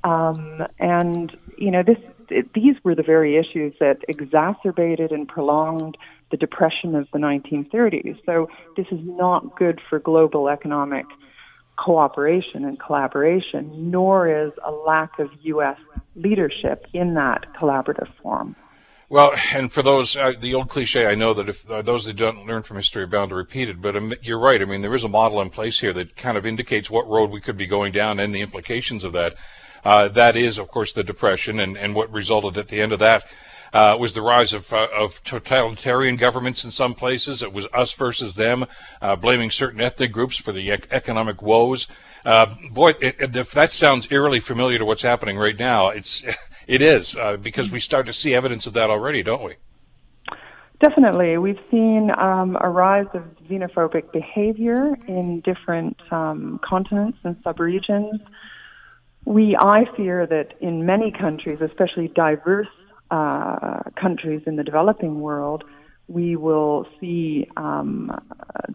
Um, and you know, this it, these were the very issues that exacerbated and prolonged the depression of the 1930s. So this is not good for global economic cooperation and collaboration, nor is a lack of U.S. leadership in that collaborative form. Well, and for those, uh, the old cliche, I know that if uh, those that don't learn from history are bound to repeat it, but um, you're right. I mean, there is a model in place here that kind of indicates what road we could be going down and the implications of that. Uh, that is, of course, the Depression, and, and what resulted at the end of that uh, was the rise of, uh, of totalitarian governments in some places. It was us versus them, uh, blaming certain ethnic groups for the ec- economic woes. Boy, it, it, if that sounds eerily familiar to what's happening right now, it's it is uh, because we start to see evidence of that already, don't we? Definitely. We've seen um, a rise of xenophobic behavior in different um, continents and subregions. We, I fear that in many countries, especially diverse uh, countries in the developing world, we will see um,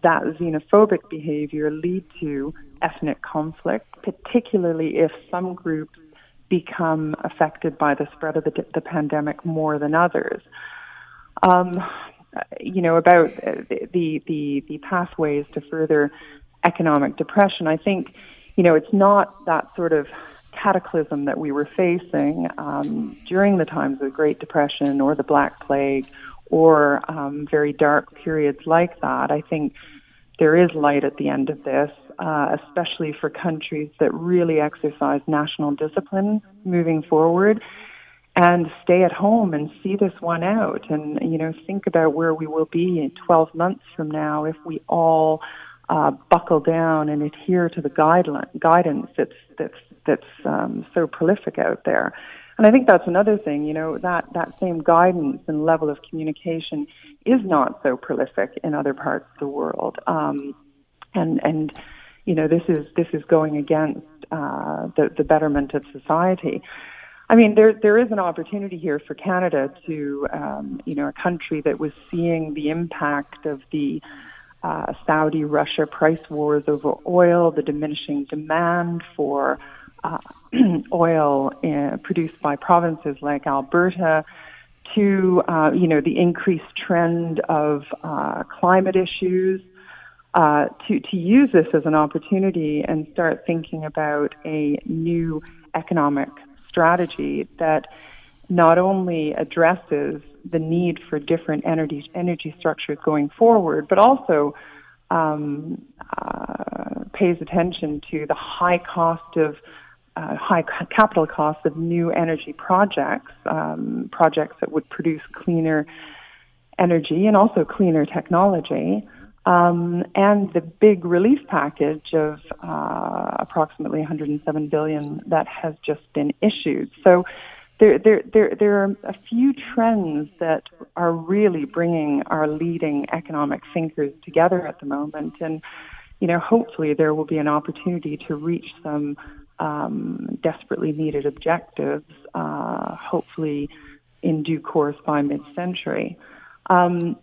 that xenophobic behavior lead to ethnic conflict, particularly if some groups become affected by the spread of the, the pandemic more than others. Um, you know, about the, the, the pathways to further economic depression, I think, you know, it's not that sort of cataclysm that we were facing um, during the times of the Great Depression or the Black Plague or um, very dark periods like that. I think there is light at the end of this, uh, especially for countries that really exercise national discipline moving forward and stay at home and see this one out and you know think about where we will be in 12 months from now if we all uh, buckle down and adhere to the guideline, guidance that's that's that's um, so prolific out there. And I think that's another thing, you know, that, that same guidance and level of communication is not so prolific in other parts of the world. Um, and, and, you know, this is, this is going against, uh, the, the betterment of society. I mean, there, there is an opportunity here for Canada to, um, you know, a country that was seeing the impact of the, uh, Saudi Russia price wars over oil, the diminishing demand for uh, oil uh, produced by provinces like Alberta, to uh, you know the increased trend of uh, climate issues. Uh, to to use this as an opportunity and start thinking about a new economic strategy that not only addresses the need for different energy energy structures going forward, but also um, uh, pays attention to the high cost of uh, high capital costs of new energy projects, um, projects that would produce cleaner energy and also cleaner technology. Um, and the big relief package of uh, approximately 107 billion that has just been issued. So there, there, there, there are a few trends that are really bringing our leading economic thinkers together at the moment, and you know, hopefully there will be an opportunity to reach some um, desperately needed objectives, uh, hopefully in due course by mid-century. Um,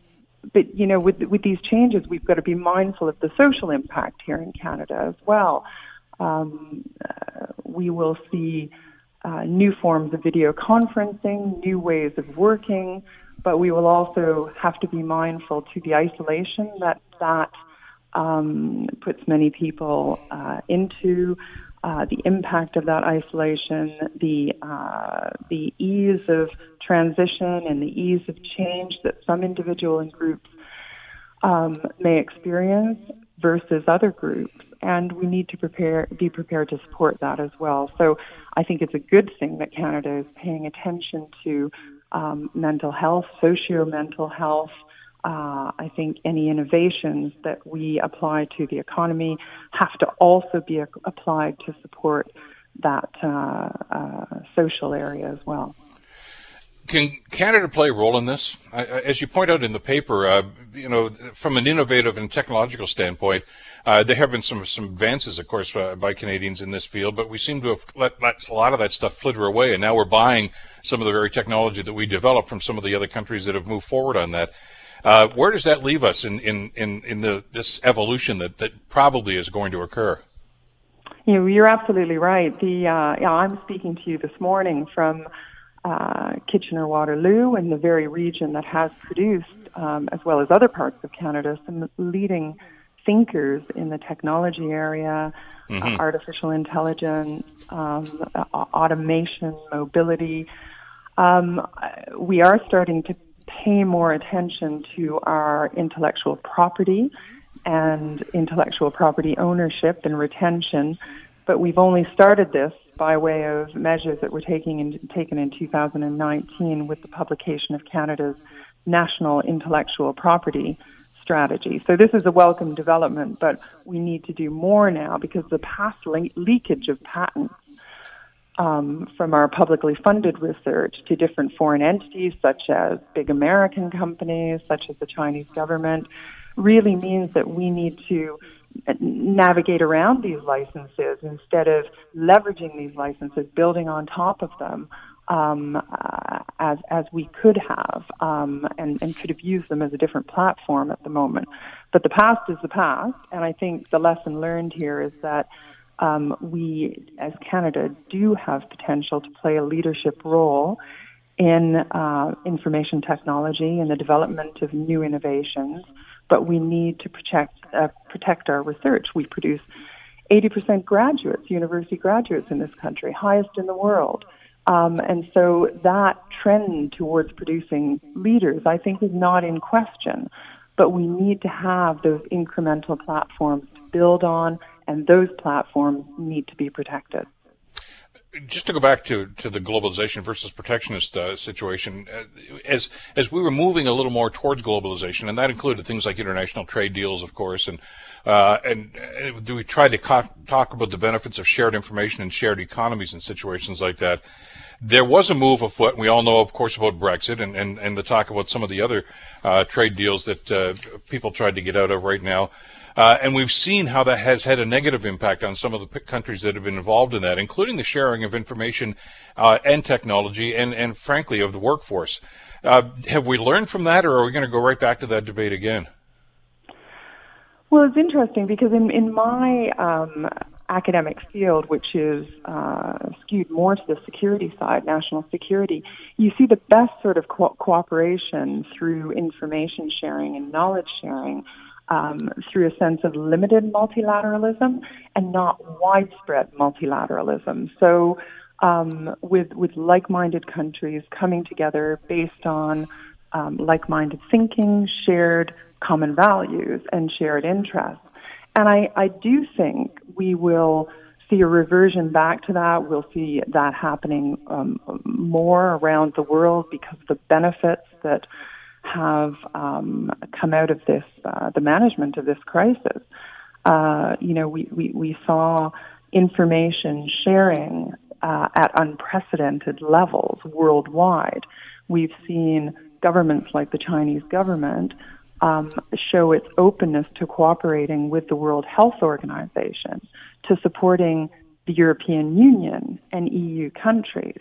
but you know, with with these changes, we've got to be mindful of the social impact here in Canada as well. Um, uh, we will see uh, new forms of video conferencing, new ways of working, but we will also have to be mindful to the isolation that that um, puts many people uh, into uh, the impact of that isolation, the uh, the ease of transition, and the ease of change that some individual and groups um, may experience versus other groups, and we need to prepare be prepared to support that as well. So, I think it's a good thing that Canada is paying attention to um, mental health, socio mental health uh, I think any innovations that we apply to the economy have to also be applied to support that uh, uh, social area as well. Can Canada play a role in this? As you point out in the paper, uh, you know, from an innovative and technological standpoint, uh, there have been some some advances, of course, uh, by Canadians in this field, but we seem to have let, let, a lot of that stuff flitter away, and now we're buying some of the very technology that we developed from some of the other countries that have moved forward on that. Uh, where does that leave us in in in, in the this evolution that that probably is going to occur? You you're absolutely right. The uh, yeah, I'm speaking to you this morning from uh, Kitchener Waterloo in the very region that has produced, um, as well as other parts of Canada, some leading thinkers in the technology area, mm-hmm. uh, artificial intelligence, um, uh, automation, mobility. Um, we are starting to pay more attention to our intellectual property and intellectual property ownership and retention, but we've only started this by way of measures that were taking in, taken in 2019 with the publication of Canada's National Intellectual Property Strategy. So this is a welcome development, but we need to do more now because the past le- leakage of patents um, from our publicly funded research to different foreign entities, such as big American companies, such as the Chinese government, really means that we need to navigate around these licenses instead of leveraging these licenses, building on top of them um, uh, as as we could have, um, and, and could have used them as a different platform at the moment. But the past is the past, and I think the lesson learned here is that. Um, we, as Canada, do have potential to play a leadership role in uh, information technology and the development of new innovations but we need to protect uh, protect our research. We produce 80% graduates, university graduates in this country, highest in the world. Um, and so that trend towards producing leaders, I think, is not in question. But we need to have those incremental platforms to build on, and those platforms need to be protected just to go back to, to the globalization versus protectionist uh, situation, uh, as as we were moving a little more towards globalization, and that included things like international trade deals, of course, and uh, and uh, we try to co- talk about the benefits of shared information and shared economies in situations like that? There was a move afoot, and we all know, of course, about Brexit and, and, and the talk about some of the other uh, trade deals that uh, people tried to get out of right now. Uh, and we've seen how that has had a negative impact on some of the p- countries that have been involved in that, including the sharing of information uh, and technology and, and, frankly, of the workforce. Uh, have we learned from that, or are we going to go right back to that debate again? Well, it's interesting because in, in my um, academic field, which is uh, skewed more to the security side, national security, you see the best sort of co- cooperation through information sharing and knowledge sharing um, through a sense of limited multilateralism and not widespread multilateralism. So, um, with with like-minded countries coming together based on um, like-minded thinking, shared common values, and shared interests. And I, I do think we will see a reversion back to that. We'll see that happening um, more around the world because of the benefits that have um, come out of this, uh, the management of this crisis. Uh, you know, we, we, we saw information sharing uh, at unprecedented levels worldwide. We've seen governments like the Chinese government um, show its openness to cooperating with the World Health Organization, to supporting the European Union and EU countries.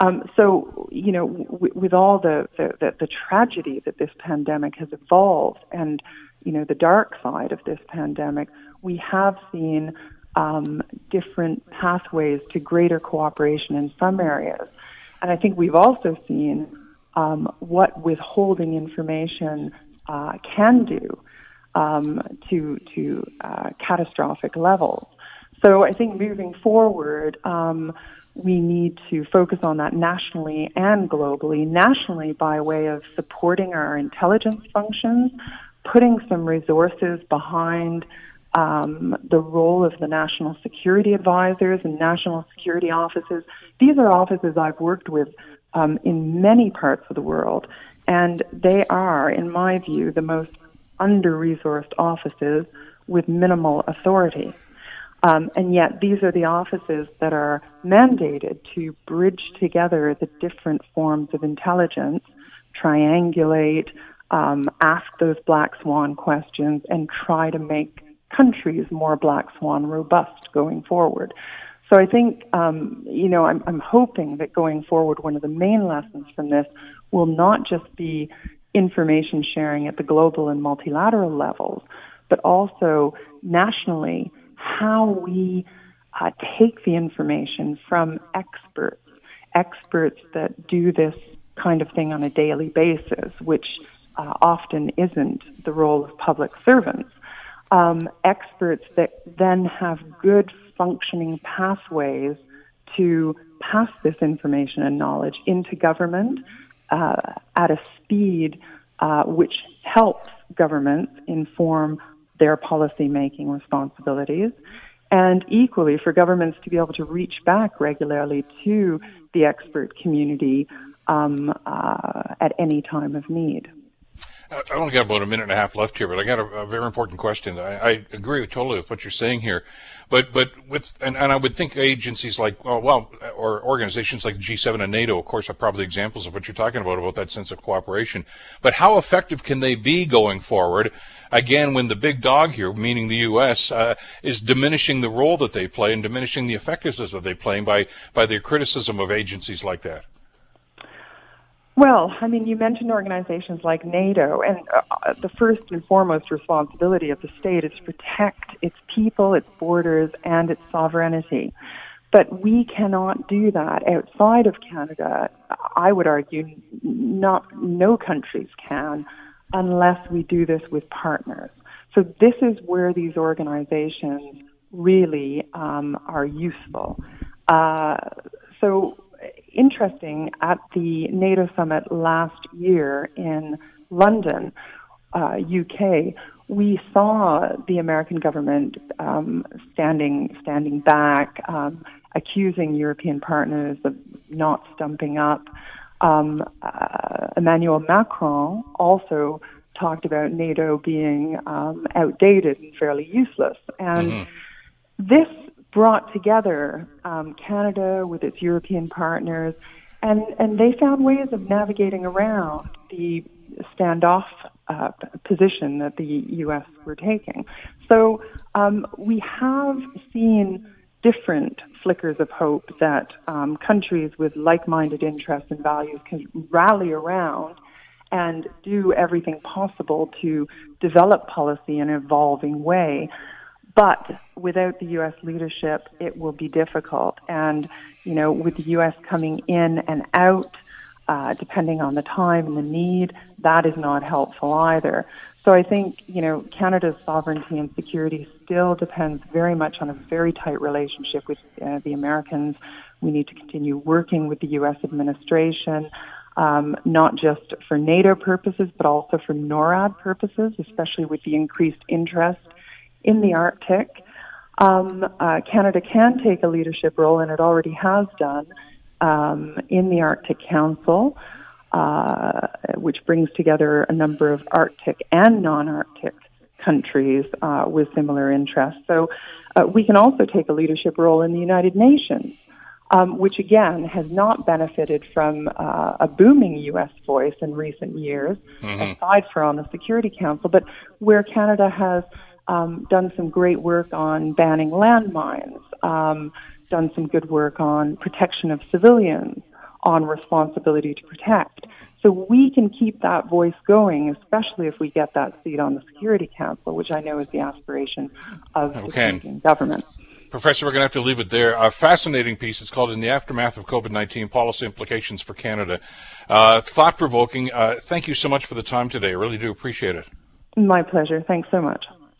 Um, so, you know, w- with all the, the, the, tragedy that this pandemic has evolved and, you know, the dark side of this pandemic, we have seen um, different pathways to greater cooperation in some areas. And I think we've also seen um, what withholding information uh, can do um, to, to uh, catastrophic levels. So I think moving forward, um, we need to focus on that nationally and globally. Nationally, by way of supporting our intelligence functions, putting some resources behind um, the role of the national security advisors and national security offices. These are offices I've worked with um, in many parts of the world, and they are, in my view, the most under resourced offices with minimal authority. Um, and yet, these are the offices that are mandated to bridge together the different forms of intelligence, triangulate, um, ask those black swan questions, and try to make countries more black swan robust going forward. So I think, um, you know, I'm, I'm hoping that going forward, one of the main lessons from this will not just be information sharing at the global and multilateral levels, but also nationally how we uh, take the information from experts, experts that do this kind of thing on a daily basis, which uh, often isn't the role of public servants. Um, experts that then have good functioning pathways to pass this information and knowledge into government uh, at a speed uh, which helps governments inform their policy making responsibilities. And equally, for governments to be able to reach back regularly to the expert community um, uh, at any time of need. I only got about a minute and a half left here, but I got a, a very important question. I, I, agree with, totally with what you're saying here, but but with and, and I would think agencies like well, well or organizations like G7 and NATO, of course, are probably examples of what you're talking about about that sense of cooperation. But how effective can they be going forward? Again, when the big dog here, meaning the U.S., uh, is diminishing the role that they play and diminishing the effectiveness that they play by by their criticism of agencies like that. Well, I mean, you mentioned organizations like NATO, and uh, the first and foremost responsibility of the state is to protect its people, its borders, and its sovereignty. But we cannot do that outside of Canada. I would argue not no countries can unless we do this with partners. So this is where these organizations really um, are useful. Uh, so interesting at the NATO summit last year in London, uh, UK, we saw the American government um, standing standing back, um, accusing European partners of not stumping up. Um, uh, Emmanuel Macron also talked about NATO being um, outdated and fairly useless, and mm-hmm. this brought together um, Canada with its European partners, and, and they found ways of navigating around the standoff uh, position that the U.S. were taking. So um, we have seen different flickers of hope that um, countries with like-minded interests and values can rally around and do everything possible to develop policy in an evolving way. But without the U.S. leadership, it will be difficult. And, you know, with the U.S. coming in and out, uh, depending on the time and the need, that is not helpful either. So I think, you know, Canada's sovereignty and security still depends very much on a very tight relationship with uh, the Americans. We need to continue working with the U.S. administration, um, not just for NATO purposes, but also for NORAD purposes, especially with the increased interest in the Arctic. Um, uh, Canada can take a leadership role, and it already has done um, in the Arctic Council, uh, which brings together a number of Arctic and non-Arctic countries uh, with similar interests. So uh, we can also take a leadership role in the United Nations. Um, which again has not benefited from uh, a booming U.S. voice in recent years, mm-hmm. aside from on the Security Council, but where Canada has um, done some great work on banning landmines, um, done some good work on protection of civilians, on responsibility to protect. So we can keep that voice going, especially if we get that seat on the Security Council, which I know is the aspiration of okay. the Canadian government. Professor, we're going to have to leave it there. A fascinating piece. It's called In the Aftermath of COVID 19 Policy Implications for Canada. Uh, Thought provoking. Uh, thank you so much for the time today. I really do appreciate it. My pleasure. Thanks so much.